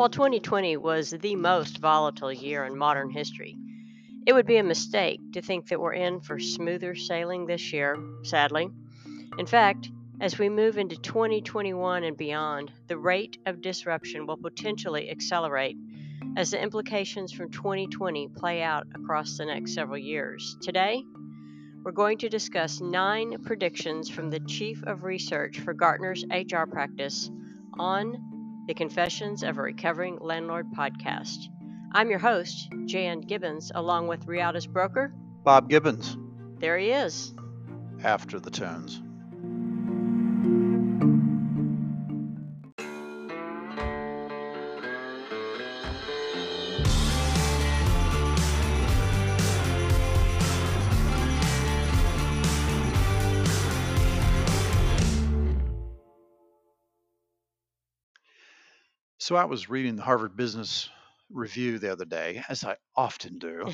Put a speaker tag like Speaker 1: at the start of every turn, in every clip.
Speaker 1: While 2020 was the most volatile year in modern history, it would be a mistake to think that we're in for smoother sailing this year, sadly. In fact, as we move into 2021 and beyond, the rate of disruption will potentially accelerate as the implications from 2020 play out across the next several years. Today, we're going to discuss nine predictions from the Chief of Research for Gartner's HR practice on the Confessions of a Recovering Landlord podcast. I'm your host, Jan Gibbons, along with Riata's broker,
Speaker 2: Bob Gibbons.
Speaker 1: There he is.
Speaker 2: After the tunes. So I was reading the Harvard Business Review the other day, as I often do.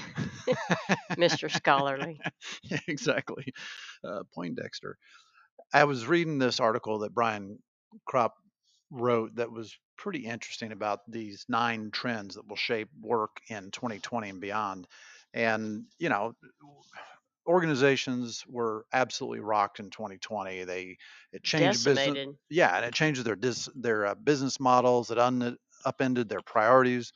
Speaker 1: Mr. Scholarly.
Speaker 2: yeah, exactly. Uh, Poindexter. I was reading this article that Brian Kropp wrote that was pretty interesting about these nine trends that will shape work in 2020 and beyond. And, you know, organizations were absolutely rocked in 2020. They it changed business. Yeah, and it changed their dis, their uh, business models. It un, upended their priorities,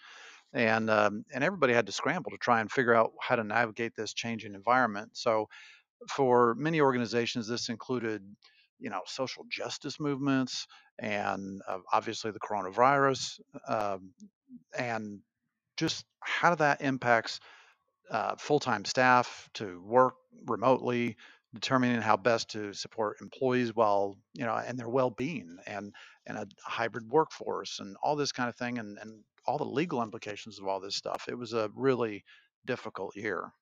Speaker 2: and um, and everybody had to scramble to try and figure out how to navigate this changing environment. So, for many organizations, this included you know social justice movements and uh, obviously the coronavirus um, and just how that impacts uh, full-time staff to work remotely, determining how best to support employees while you know and their well-being and and a hybrid workforce and all this kind of thing and and all the legal implications of all this stuff. It was a really difficult year.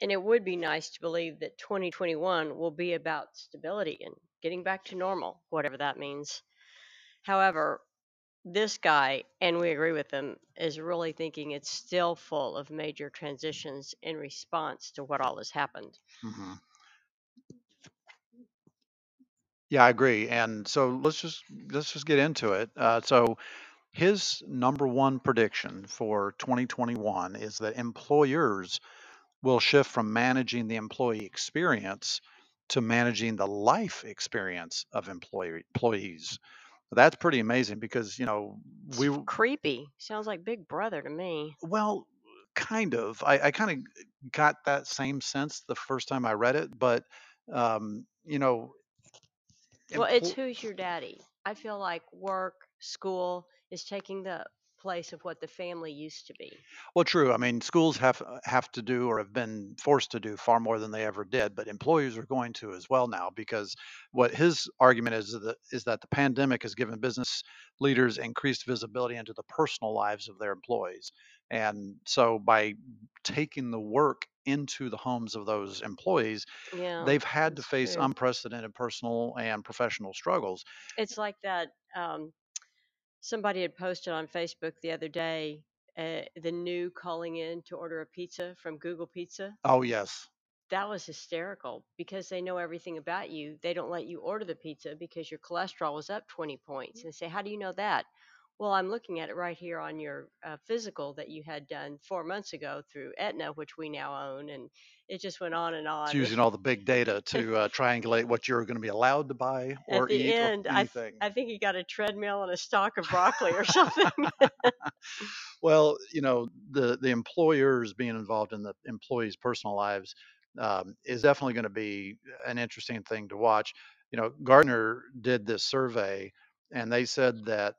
Speaker 1: And it would be nice to believe that 2021 will be about stability and getting back to normal, whatever that means. However, this guy, and we agree with him, is really thinking it's still full of major transitions in response to what all has happened.
Speaker 2: hmm Yeah, I agree. And so let's just let's just get into it. Uh, so his number one prediction for 2021 is that employers will shift from managing the employee experience to managing the life experience of employee employees. That's pretty amazing because, you know, we w-
Speaker 1: creepy. Sounds like Big Brother to me.
Speaker 2: well, kind of. I, I kind of got that same sense the first time I read it, but um, you know,
Speaker 1: Well, it's who's your daddy. I feel like work, school is taking the place of what the family used to be.
Speaker 2: Well, true. I mean, schools have uh, have to do or have been forced to do far more than they ever did, but employers are going to as well now because what his argument is that is that the pandemic has given business leaders increased visibility into the personal lives of their employees. And so by taking the work into the homes of those employees,
Speaker 1: Yeah,
Speaker 2: they've had to face
Speaker 1: true.
Speaker 2: unprecedented personal and professional struggles.
Speaker 1: It's like that. Um, somebody had posted on Facebook the other day uh, the new calling in to order a pizza from Google Pizza.
Speaker 2: Oh, yes.
Speaker 1: That was hysterical because they know everything about you. They don't let you order the pizza because your cholesterol was up 20 points. And they say, How do you know that? Well, I'm looking at it right here on your uh, physical that you had done four months ago through Aetna, which we now own. And it just went on and on.
Speaker 2: It's using all the big data to uh, triangulate what you're going to be allowed to buy
Speaker 1: At
Speaker 2: or
Speaker 1: the
Speaker 2: eat or
Speaker 1: end, I, th-
Speaker 2: anything.
Speaker 1: I think he got a treadmill and a stalk of broccoli or something.
Speaker 2: Well, you know, the the employers being involved in the employees' personal lives um, is definitely going to be an interesting thing to watch. You know, Gartner did this survey, and they said that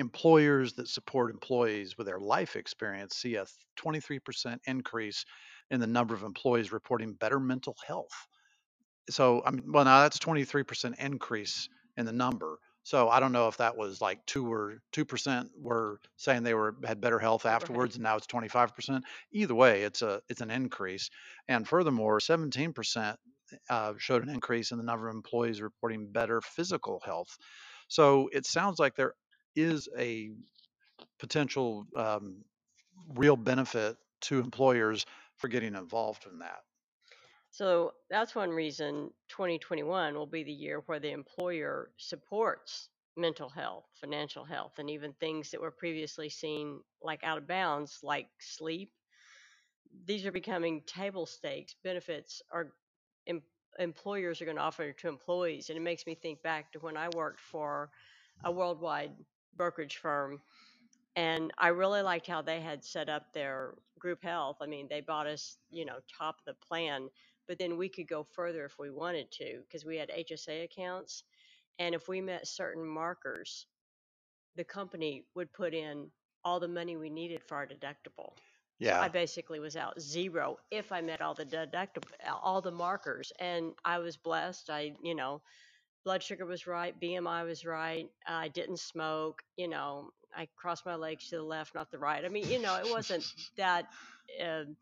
Speaker 2: employers that support employees with their life experience see a 23% increase in the number of employees reporting better mental health. So, I mean, well, now that's 23% increase in the number. So I don't know if that was like two or two percent were saying they were had better health
Speaker 1: right.
Speaker 2: afterwards, and now it's 25%. Either way, it's a it's an increase. And furthermore, 17% uh, showed an increase in the number of employees reporting better physical health. So it sounds like there is a potential um, real benefit to employers for getting involved in that.
Speaker 1: So that's one reason 2021 will be the year where the employer supports mental health, financial health, and even things that were previously seen like out of bounds, like sleep. These are becoming table stakes. Benefits are em- employers are going to offer to employees, and it makes me think back to when I worked for a worldwide brokerage firm and I really liked how they had set up their group health. I mean, they bought us, you know, top of the plan, but then we could go further if we wanted to because we had HSA accounts. And if we met certain markers, the company would put in all the money we needed for our deductible. So I basically was out zero if I met all the deductible, all the markers. And I was blessed. I, you know, blood sugar was right, BMI was right. I didn't smoke. You know, I crossed my legs to the left, not the right. I mean, you know, it wasn't that um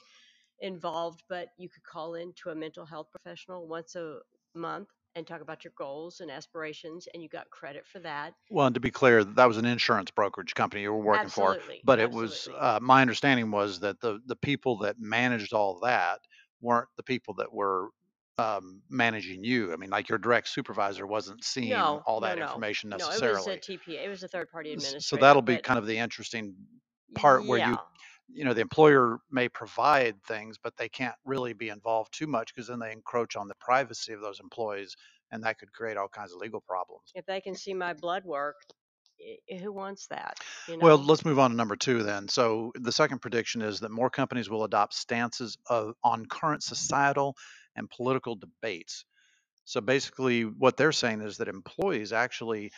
Speaker 1: involved, but you could call in to a mental health professional once a month and talk about your goals and aspirations, and you got credit for that.
Speaker 2: Well, and to be clear, that was an insurance brokerage company you were working for,
Speaker 1: Absolutely,
Speaker 2: but it was uh, my understanding was that the the people that managed all that weren't the people that were um, managing you. I mean, like your direct supervisor wasn't seeing
Speaker 1: No,
Speaker 2: all
Speaker 1: no,
Speaker 2: that
Speaker 1: no,
Speaker 2: information
Speaker 1: no. It was a
Speaker 2: necessarily.
Speaker 1: TPA. It was a third party
Speaker 2: S- So that'll be kind of the interesting part where you
Speaker 1: yeah,
Speaker 2: you know the employer may provide things but they can't really be involved too much because then they encroach on the privacy of those employees and that could create all kinds of legal problems
Speaker 1: if they can see my blood work, who wants that? You
Speaker 2: well let's move on to number two then so the second prediction is that more companies will adopt stances of, on current societal and political debates so basically what they're saying is that employees actually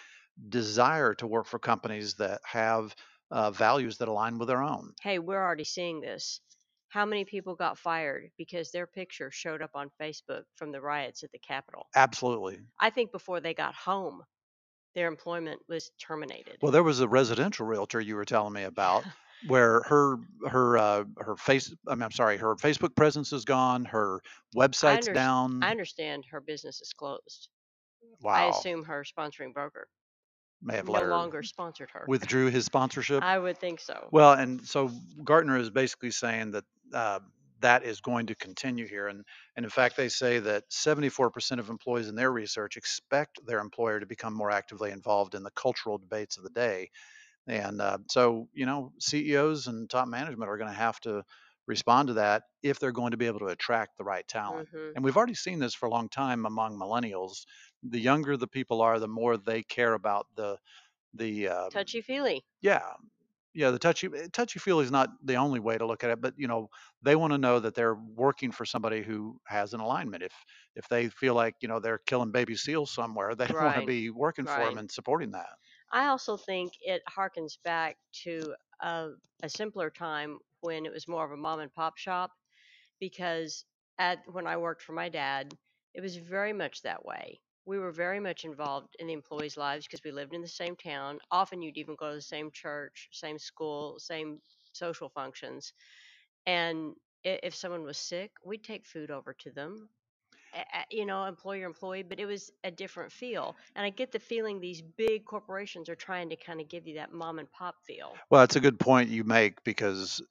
Speaker 2: desire to work for companies that have uh, values that align with their own
Speaker 1: Hey, we're already seeing this. How many people got fired because their picture showed up on Facebook from the riots at the Capitol?
Speaker 2: absolutely
Speaker 1: I think before they got home, their employment was terminated.
Speaker 2: Well, there was a residential realtor you were telling me about where her her uh, her face I mean, I'm sorry, her Facebook presence is gone, her
Speaker 1: I,
Speaker 2: website's
Speaker 1: I
Speaker 2: down.
Speaker 1: understand her business is closed.
Speaker 2: Wow I
Speaker 1: assume her sponsoring broker
Speaker 2: May have
Speaker 1: no
Speaker 2: let her
Speaker 1: longer sponsored her.
Speaker 2: withdrew his sponsorship.
Speaker 1: I would think so.
Speaker 2: Well, and so Gartner is basically saying that uh, that is going to continue here, and and in fact, they say that 74% of employees in their research expect their employer to become more actively involved in the cultural debates of the day. And uh, so, you know, CEOs and top management are going to have to respond to that if they're going to be able to attract the right talent.
Speaker 1: hmm
Speaker 2: And we've already seen this for a long time among millennials. The younger the people are, the more they care about the the um,
Speaker 1: Touchy feely.
Speaker 2: yeah yeah the touchy touchy feely is not the only way to look at it but you know they want to know that they're working for somebody who has an alignment if if they feel like you know they're killing baby seals somewhere they want to be working for them and supporting that
Speaker 1: I also think it harkens back to a, a simpler time when it was more of a mom and pop shop because at when I worked for my dad, it was very much that way. We were very much involved in the employees' lives because we lived in the same town. Often you'd even go to the same church, same school, same social functions. And if someone was sick, we'd take food over to them. You know, employer employee, but it was a different feel. And I get the feeling these big corporations are trying to kind of give you that mom and pop feel.
Speaker 2: well it's a good point you make because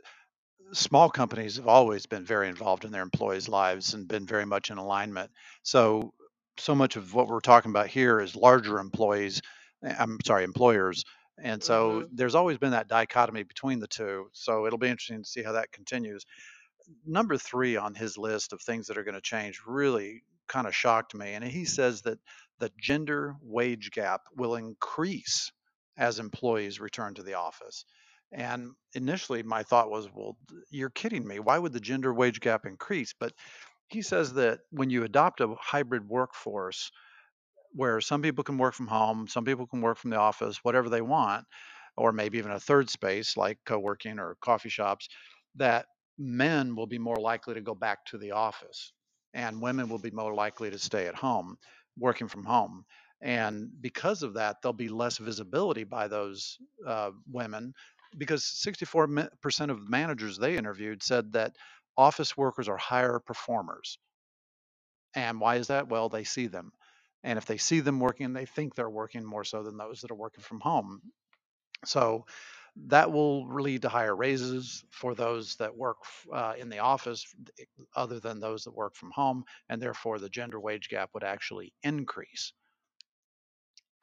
Speaker 2: small companies have always been very involved in their employees' lives and been very much in alignment. So, so much of what we're talking about here is larger employees. eh, I'm sorry, employers. And so
Speaker 1: hmm
Speaker 2: there's always been that dichotomy between the two. So it'll be interesting to see how that continues. Number three on his list of things that are going to change really kind of shocked me. And he says that the gender wage gap will increase as employees return to the office. And initially, my thought was, well, you're kidding me. Why would the gender wage gap increase? But he says that when you adopt a hybrid workforce, where some people can work from home, some people can work from the office, whatever they want, or maybe even a third space like co working or coffee shops, that men will be more likely to go back to the office and women will be more likely to stay at home working from home. And because of that, there'll be less visibility by those uh, women because 64% of managers they interviewed said that office workers are higher performers and why is that? Well, they see them. And if they see them working, they think they're working more so than those that are working from home. So that will lead to higher raises for those that work uh, in the office other than those that work from home and therefore the gender wage gap would actually increase.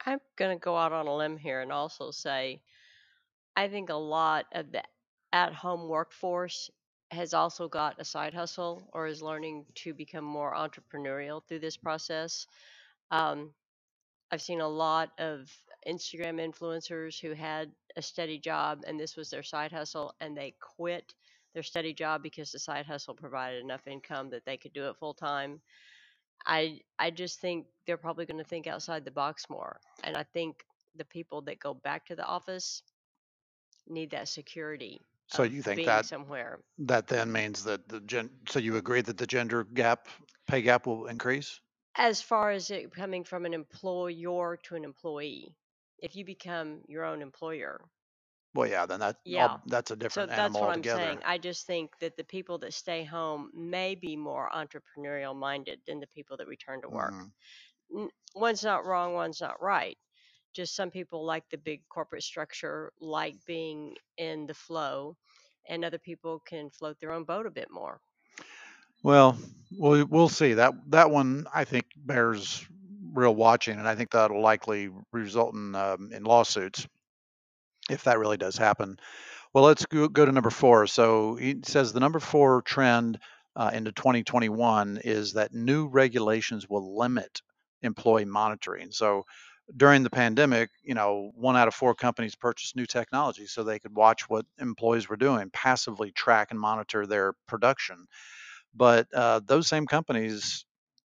Speaker 1: I'm going to go out on a limb here and also say i think a lot of the at home workforce has also got a side hustle or is learning to become more entrepreneurial through this process. Um, I've seen a lot of Instagram influencers who had a steady job and this was their side hustle and they quit their steady job because the side hustle provided enough income that they could do it full time. I I just think they're probably going to think outside the box more. And I think the people that go back to the office need that security.
Speaker 2: So you think that
Speaker 1: somewhere
Speaker 2: that then means that the gen so you agree that the gender gap pay gap will increase?
Speaker 1: as far as it coming from an employer to an employee. If you become your own employer,
Speaker 2: Well, yeah, then that
Speaker 1: yeah.
Speaker 2: that's a different
Speaker 1: So
Speaker 2: that's
Speaker 1: what I'm saying. I just think that the people that stay home may be more entrepreneurial minded than the people that return to work.
Speaker 2: Mhm.
Speaker 1: One's not wrong, one's not right. Just some people like the big corporate structure, like being in the flow, and other people can float their own boat a bit more.
Speaker 2: Well, we'll we'll see. That that one I think bears real watching, and I think that'll likely result in um, in lawsuits if that really does happen. Well, let's go, go to number four. So he says the number four trend uh, into 2021 is that new regulations will limit employee monitoring. So during the pandemic, you know, one out of four companies purchased new technology so they could watch what employees were doing, passively track and monitor their production. But uh, those same companies,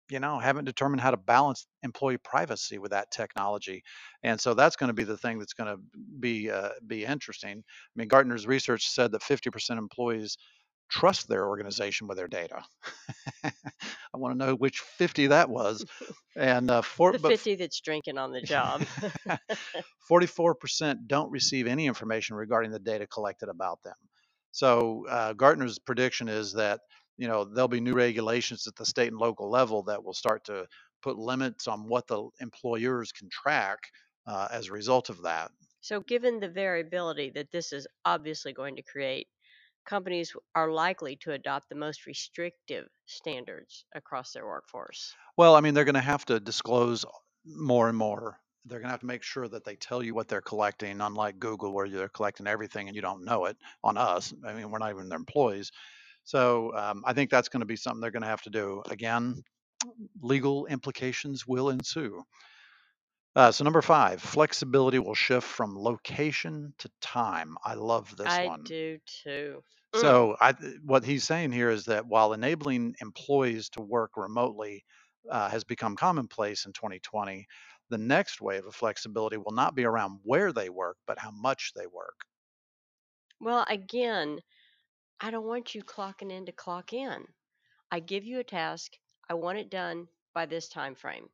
Speaker 2: you know, haven't determined how to balance employee privacy with that technology, and so that's going to be the thing that's going to be uh, be interesting. I mean, Gartner's research said that 50% of employees trust their organization with their data. I want to know which 50 that was, and uh, for,
Speaker 1: The
Speaker 2: but
Speaker 1: 50 that's drinking on the job.
Speaker 2: 44% don't receive any information regarding the data collected about them. So uh, Gartner's prediction is that you know there'll be new regulations at the state and local level that will start to put limits on what the employers can track uh, as a result of that.
Speaker 1: So, given the variability that this is obviously going to create, companies are likely to adopt the most restrictive standards across their workforce.
Speaker 2: Well, I mean, they're going to have to disclose more and more. They're going to have to make sure that they tell you what they're collecting, unlike Google, where they're collecting everything and you don't know it on us. I mean, we're not even their employees. So um, I think that's going to be something they're going to have to do. Again, legal implications will ensue. Uh, so number five, flexibility will shift from location to time. I love this
Speaker 1: I
Speaker 2: one.
Speaker 1: I do too. Mm.
Speaker 2: So I, what he's saying here is that while enabling employees to work remotely uh, has become commonplace in 2020, the next wave of flexibility will not be around where they work, but how much they work.
Speaker 1: Well, again, I don't want you clocking in to clock in. I give you a task, I want it done by this time frame.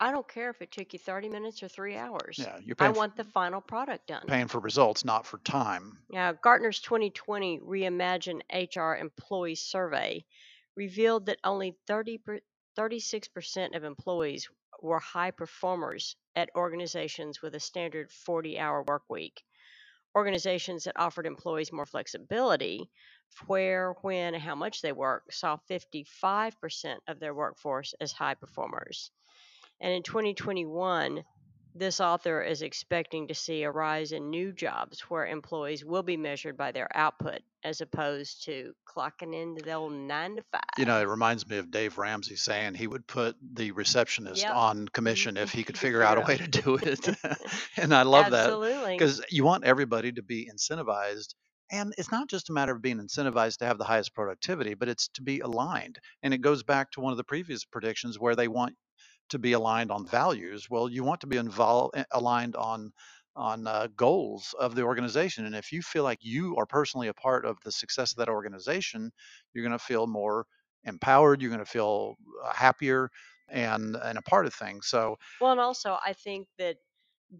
Speaker 1: I don't care if it took you 30 minutes or three hours.
Speaker 2: Yeah, you're
Speaker 1: I want the final product done.
Speaker 2: paying for results, not for time.
Speaker 1: Now, Gartner's 2020 Reimagine HR Employee Survey revealed that only 30 per, 36% of employees were high performers at organizations with a standard 40 hour work week. Organizations that offered employees more flexibility, where, when, and how much they work, saw 55% of their workforce as high performers. And in 2021, this author is expecting to see a rise in new jobs where employees will be measured by their output as opposed to clocking into the old nine to five.
Speaker 2: You know, it reminds me of Dave Ramsey saying he would put the receptionist
Speaker 1: Yep.
Speaker 2: on mm-hmm. commission if he could figure out a way to do it. and I love that
Speaker 1: Absolutely.
Speaker 2: because you want everybody to be incentivized. And it's not just a matter of being incentivized to have the highest productivity, but it's to be aligned. And it goes back to one of the previous predictions where they want to be aligned on values. Well, you want to be involved, aligned on on uh, goals of the organization. And if you feel like you are personally a part of the success of that organization, you're going to feel more empowered. You're going to feel uh, happier and and a part of things. So
Speaker 1: Well, and also, I think that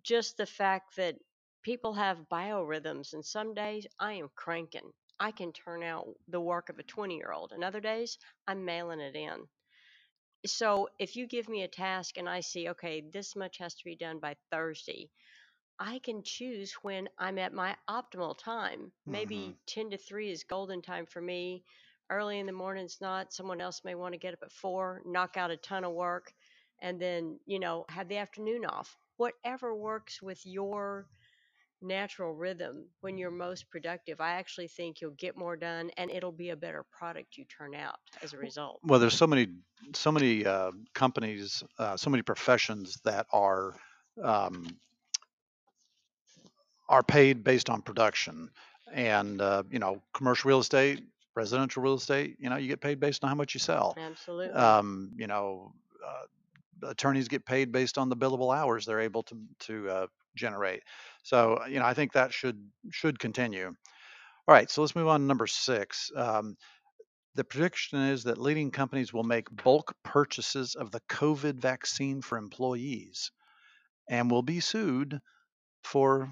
Speaker 1: just the fact that people have biorhythms, and some days I am cranking. I can turn out the work of a 20 year old, and other days I'm mailing it in. So if you give me a task and I see, okay, this much has to be done by Thursday, I can choose when I'm at my optimal time. Maybe
Speaker 2: Mhm.
Speaker 1: 10 to 3 is golden time for me. Early in the morning's not. Someone else may want to get up at 4, knock out a ton of work, and then, you know, have the afternoon off. Whatever works with your natural rhythm when you're most productive, I actually think you'll get more done and it'll be a better product you turn out as a result.
Speaker 2: Well, there's so many, so many uh, companies, uh, so many professions that are um, are paid based on production, and uh, you know, commercial real estate, residential real estate, you know, you get paid based on how much you sell.
Speaker 1: Absolutely.
Speaker 2: Um, you know, uh, attorneys get paid based on the billable hours they're able to to uh, generate. So, you know, I think that should should continue. All right, so let's move on to number six. Um, the prediction is that leading companies will make bulk purchases of the COVID vaccine for employees and will be sued for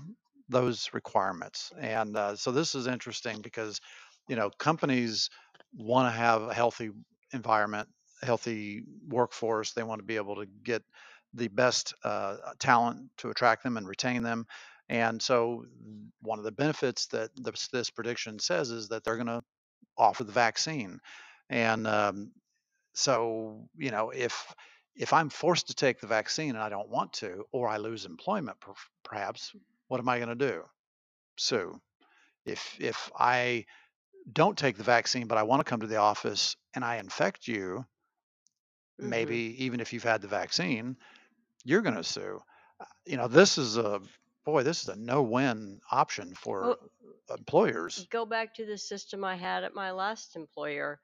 Speaker 2: those requirements. And uh, so this is interesting because, you know, companies want to have a healthy environment, healthy workforce. They want to be able to get the best uh, talent to attract them and retain them. And so, one of the benefits that this, this prediction says is that they're going to offer the vaccine. And um, so, you know, if if I'm forced to take the vaccine and I don't want to, or I lose employment, per- perhaps, what am I going to do? Sue. If if I don't take the vaccine, but I want to come to the office and I infect you,
Speaker 1: Mhm.
Speaker 2: maybe even if you've had the vaccine, you're going to sue. Uh, You know, this is a boy, this is a no-win option for
Speaker 1: Well,
Speaker 2: employers.
Speaker 1: go back to the system I had at my last employer.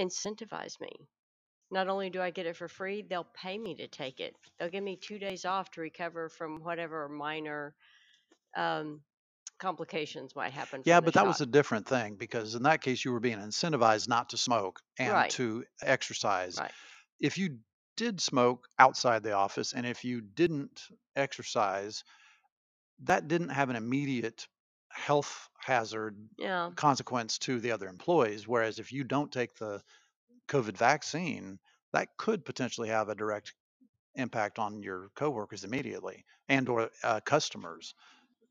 Speaker 1: Incentivize me. Not only do I get it for free, they'll pay me to take it. They'll give me two days off to recover from whatever minor um, complications might happen.
Speaker 2: Yeah, but that was a different thing because in that case you were being incentivized not to smoke and
Speaker 1: Right.
Speaker 2: to exercise.
Speaker 1: Right.
Speaker 2: If you did smoke outside the office and if you didn't exercise, that didn't have an immediate health hazard
Speaker 1: Yeah.
Speaker 2: consequence to the other employees. Whereas if you don't take the COVID vaccine, that could potentially have a direct impact on your coworkers immediately and or uh, customers.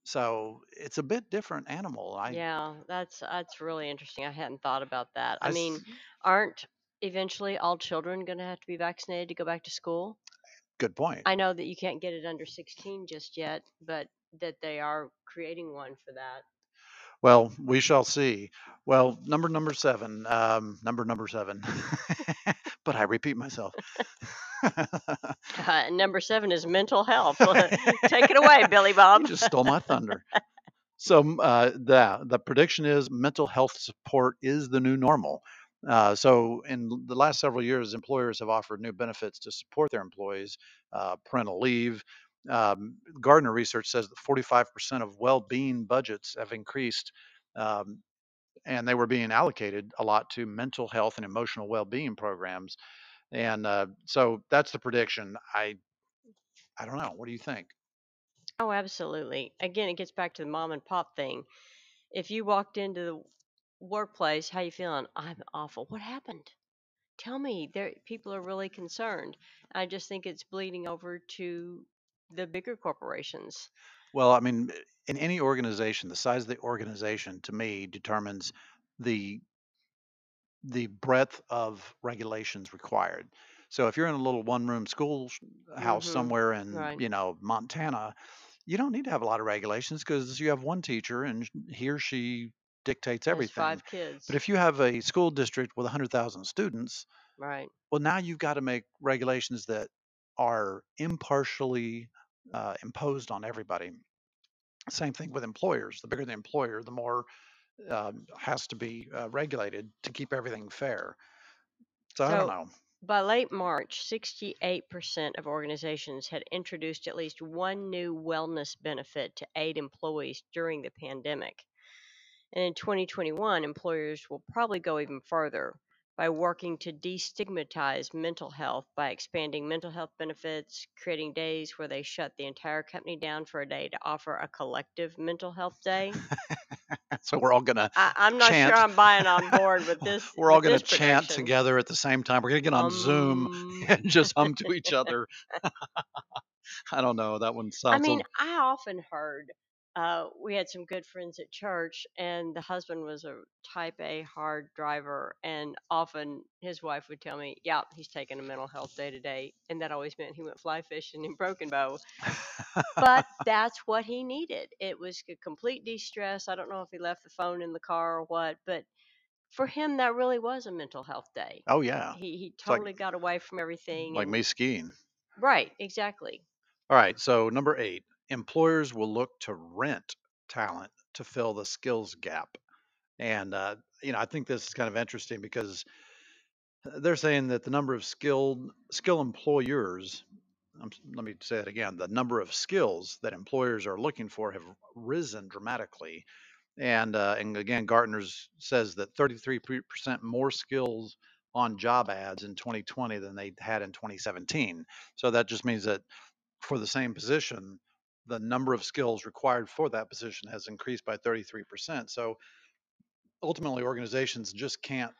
Speaker 2: So it's a bit different animal. I,
Speaker 1: Yeah, that's that's really interesting. I hadn't thought about that. I mean, aren't eventually all children going to have to be vaccinated to go back to school?
Speaker 2: good point.
Speaker 1: I know that you can't get it under 16 just yet, but that they are creating one for that.
Speaker 2: Well, we shall see. Well, number number seven, um, number number seven. but I repeat myself.
Speaker 1: Uh, number seven is mental health. Take it away, Billy Bob.
Speaker 2: you just stole my thunder. So uh, the the prediction is mental health support is the new normal. Uh, so in the last several years, employers have offered new benefits to support their employees, uh, parental leave. Um, Gartner research says that 45% of well-being budgets have increased, um, and they were being allocated a lot to mental health and emotional well-being programs. And uh, so that's the prediction. I I don't know. What do you think?
Speaker 1: Oh, absolutely. Again, it gets back to the mom and pop thing. If you walked into the workplace, how you feeling? I'm awful. What happened? Tell me. There, people are really concerned. I just think it's bleeding over to the bigger corporations.
Speaker 2: Well, I mean, in any organization, the size of the organization to me determines the the breadth of regulations required. So if you're in a little one-room school house
Speaker 1: Mhm.
Speaker 2: somewhere in,
Speaker 1: Right.
Speaker 2: you know, Montana, you don't need to have a lot of regulations because you have one teacher and he or she dictates everything.
Speaker 1: five kids.
Speaker 2: But if you have a school district with 100,000 students,
Speaker 1: right.
Speaker 2: well, now you've got to make regulations that are impartially uh, imposed on everybody. Same thing with employers. The bigger the employer, the more um, has to be uh, regulated to keep everything fair. So, I don't know.
Speaker 1: By late March, 68% of organizations had introduced at least one new wellness benefit to aid employees during the pandemic. And in 2021, employers will probably go even further by working to destigmatize mental health by expanding mental health benefits, creating days where they shut the entire company down for a day to offer a collective mental health day.
Speaker 2: So we're all gonna
Speaker 1: I, I'm not
Speaker 2: Chant.
Speaker 1: sure I'm buying on board with this.
Speaker 2: we're all gonna chant
Speaker 1: prediction.
Speaker 2: together at the same time. We're gonna get on Zoom
Speaker 1: Um,
Speaker 2: and just hum to each other. I don't know. That one sounds.
Speaker 1: I mean, I often heard uh, we had some good friends at church, and the husband was a type A hard driver, and often his wife would tell me, "Yeah, he's taking a mental health day today," and that always meant he went fly fishing in Broken Bow. But that's what he needed. It was a complete de-stress. I don't know if he left the phone in the car or what, but for him, that really was a mental health day.
Speaker 2: oh yeah,
Speaker 1: He he
Speaker 2: like-
Speaker 1: totally got away from everything.
Speaker 2: like
Speaker 1: and-
Speaker 2: me skiing.
Speaker 1: Right, exactly.
Speaker 2: All right. So number eight, employers will look to rent talent to fill the skills gap. And uh, you know, I think this is kind of interesting because uh, they're saying that the number of skilled skill employers. let me say it again. The number of skills that employers are looking for have risen dramatically. And uh, and again, Gartner's says that 33% more skills on job ads in 2020 than they had in 2017. So that just means that for the same position, the number of skills required for that position has increased by 33%. So ultimately, organizations just can't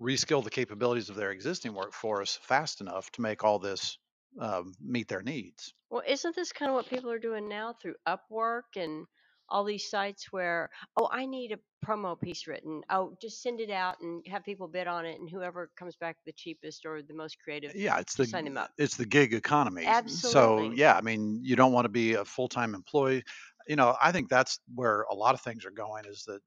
Speaker 2: reskill the capabilities of their existing workforce fast enough to make all this um, meet their needs.
Speaker 1: Well, isn't this kind of what people are doing now through Upwork and all these sites where, oh, I need a promo piece written. Oh, just send it out and have people bid on it, and whoever comes back the cheapest or the most creative,
Speaker 2: Yeah, it's the
Speaker 1: sign them up.
Speaker 2: it's the gig economy.
Speaker 1: Absolutely.
Speaker 2: So yeah, I mean, you don't want to be a full-time employee. You know, I think that's where a lot of things are going is that,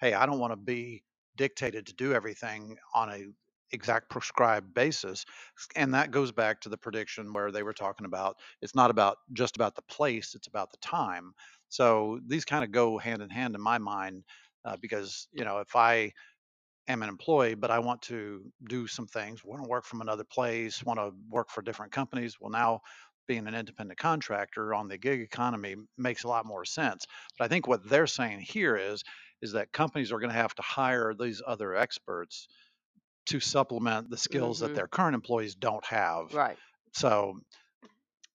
Speaker 2: hey, I don't want to be dictated to do everything on a exact prescribed basis. And that goes back to the prediction where they were talking about it's not about just about the place, it's about the time. So these kind of go hand in hand in my mind, uh, because you know, if I am an employee, but I want to do some things, want to work from another place, want to work for different companies. Well, now being an independent contractor on the gig economy makes a lot more sense. But I think what they're saying here is is that companies are going to have to hire these other experts to supplement the skills
Speaker 1: Mhm.
Speaker 2: that their current employees don't have.
Speaker 1: Right.
Speaker 2: So,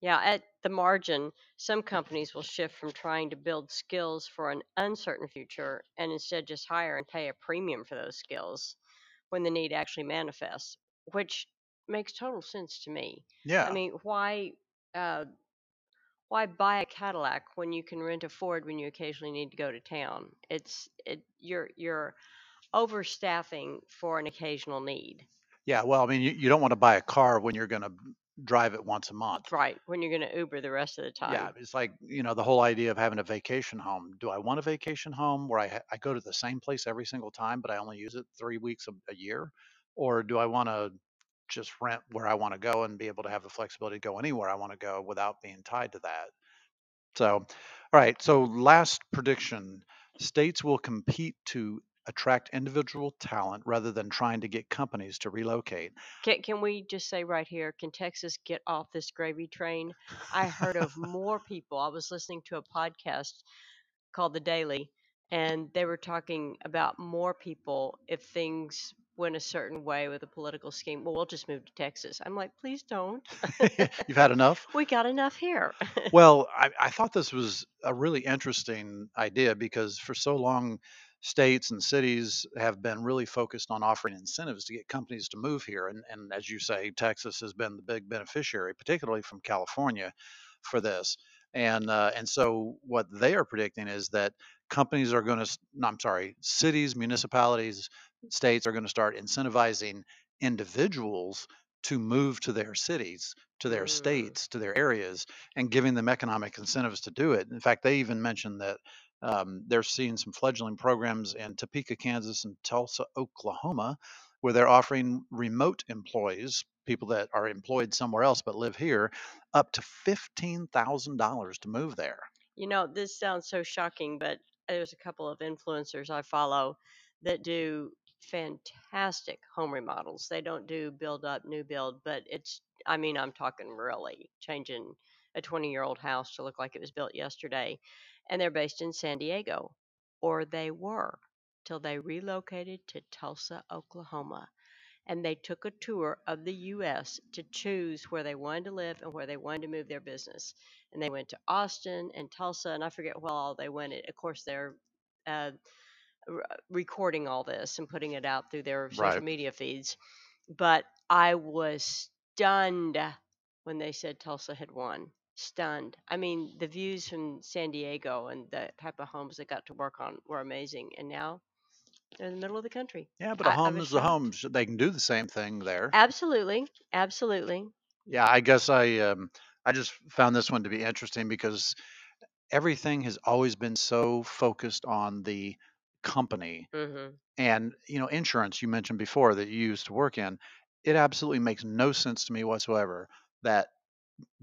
Speaker 1: Yeah, at the margin, some companies will shift from trying to build skills for an uncertain future and instead just hire and pay a premium for those skills when the need actually manifests, which makes total sense to me.
Speaker 2: yeah.
Speaker 1: I mean, why uh, why buy a Cadillac when you can rent a Ford when you occasionally need to go to town? It's it you're you're overstaffing for an occasional need.
Speaker 2: yeah, well, I mean, you, you don't want to buy a car when you're going to drive it once a month.
Speaker 1: Right, when you're going to Uber the rest of the time.
Speaker 2: Yeah, it's like, you know, the whole idea of having a vacation home. Do I want a vacation home where I, ha- I go to the same place every single time, but I only use it three weeks a, a year? Or do I want to just rent where I want to go and be able to have the flexibility to go anywhere I want to go without being tied to that? So, all right. So, last prediction states will compete to attract individual talent rather than trying to get companies to relocate.
Speaker 1: Can, can we just say right here, can Texas get off this gravy train? I heard of more people. I was listening to a podcast called The Daily, and they were talking about more people if things went a certain way with a political scheme. Well, we'll just move to Texas. I'm like, please don't.
Speaker 2: You've had enough?
Speaker 1: we got enough here.
Speaker 2: Well, I, I thought this was a really interesting idea because for so long, states and cities have been really focused on offering incentives to get companies to move here. And, and as you say, Texas has been the big beneficiary, particularly from California, for this. And uh, and so what they are predicting is that companies are going to, I'm sorry, cities, municipalities, states are going to start incentivizing individuals to move to their cities, to their
Speaker 1: Mm.
Speaker 2: states, to their areas, and giving them economic incentives to do it. In fact, they even mentioned that um, they're seeing some fledgling programs in Topeka, Kansas, and Tulsa, Oklahoma, where they're offering remote employees, people that are employed somewhere else but live here, up to $15,000 to move there.
Speaker 1: You know, this sounds so shocking, but there's a couple of influencers I follow that do fantastic home remodels. They don't do build up, new build, but it's, I mean, I'm talking really changing a 20 year old house to look like it was built yesterday. And they're based in San Diego, or they were till they relocated to Tulsa, Oklahoma. And they took a tour of the U.S. to choose where they wanted to live and where they wanted to move their business and they went to Austin and Tulsa, and I forget where all they went. Of course, they're uh, recording all this and putting it out through their social
Speaker 2: Right.
Speaker 1: media feeds. But I was stunned when they said Tulsa had won. Stunned. I mean, the views from San Diego and the type of homes they got to work on were amazing. And now they're in the middle of the country.
Speaker 2: Yeah, but a
Speaker 1: I, I
Speaker 2: home is a home. They can do the same thing there.
Speaker 1: Absolutely, absolutely.
Speaker 2: Yeah, I guess I um, I just found this one to be interesting because everything has always been so focused on the company
Speaker 1: mm-hmm.
Speaker 2: and you know insurance you mentioned before that you used to work in it absolutely makes no sense to me whatsoever that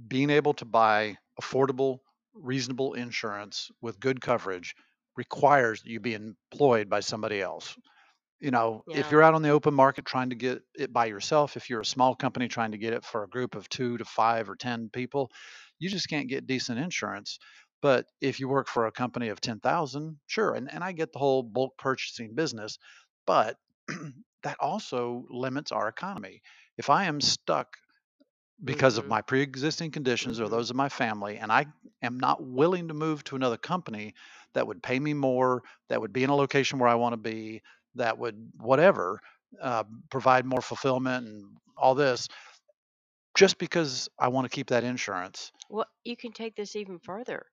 Speaker 2: being able to buy affordable reasonable insurance with good coverage requires that you be employed by somebody else you know, if you're out on the open market trying to get it by yourself, if you're a small company trying to get it for a group of two to five or 10 people, you just can't get decent insurance. But if you work for a company of 10,000, sure. And, and I get the whole bulk purchasing business, but that also limits our economy. If I am stuck because of
Speaker 1: hmm
Speaker 2: my pre-existing conditions or
Speaker 1: hmm
Speaker 2: those of my family and i am not willing to move to another company that would pay me more that would be in a location where i want to be that would whatever uh, provide more fulfillment and all this just because i want to keep that insurance
Speaker 1: Well, you can take this even further.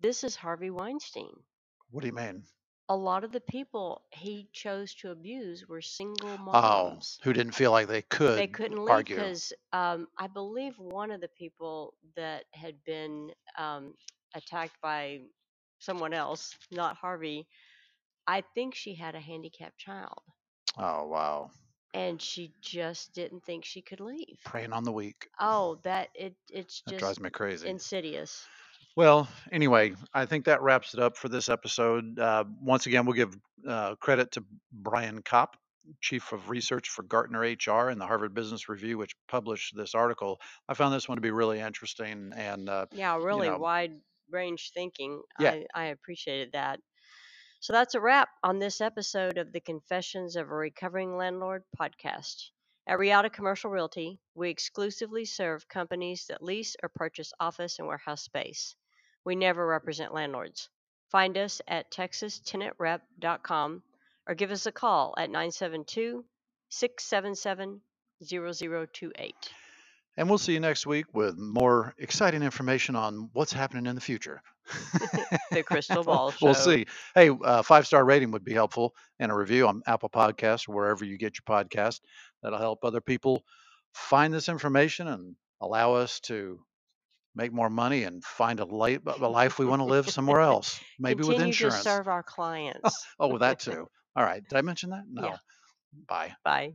Speaker 1: This is Harvey Weinstein.
Speaker 2: what do you mean
Speaker 1: A lot of the people he chose to abuse were single
Speaker 2: oh
Speaker 1: moms.
Speaker 2: who didn't feel like they could
Speaker 1: They
Speaker 2: could
Speaker 1: couldn't leave
Speaker 2: argue
Speaker 1: because um, I believe one of the people that had been um, attacked by someone else, not Harvey, I think she had a handicapped child
Speaker 2: oh wow
Speaker 1: and she just didn't think she could leave.
Speaker 2: preying on the weak
Speaker 1: Oh, that it it's
Speaker 2: that
Speaker 1: just
Speaker 2: drives me crazy
Speaker 1: insidious.
Speaker 2: Well, anyway, I think that wraps it up for this episode. Uh, once again, we'll give uh, credit to Brian Kropp, Chief of Research for Gartner HR and the Harvard Business Review, which published this article. I found this one to be really interesting, and uh,
Speaker 1: Yeah,
Speaker 2: you
Speaker 1: really
Speaker 2: know,
Speaker 1: wide range thinking.
Speaker 2: yeah,
Speaker 1: I, I appreciated that. So that's a wrap on this episode of the Confessions of a Recovering Landlord podcast. At Riata Commercial Realty, we exclusively serve companies that lease or purchase office and warehouse space. We never represent landlords. Find us at texastenantrep.com or give us a call at 972 677 0028.
Speaker 2: and we'll see you next week with more exciting information on what's happening in the future.
Speaker 1: The Crystal Ball
Speaker 2: we'll see. Hey, uh, five star rating would be helpful, and a review on Apple Podcasts or wherever you get your podcast. That'll help other people find this information and allow us to make more money and find a, life, a life we want to live somewhere else, maybe with
Speaker 1: Continue to serve our clients.
Speaker 2: Oh, with that too. All right. Did I mention that? No.
Speaker 1: Yeah.
Speaker 2: Bye.
Speaker 1: Bye.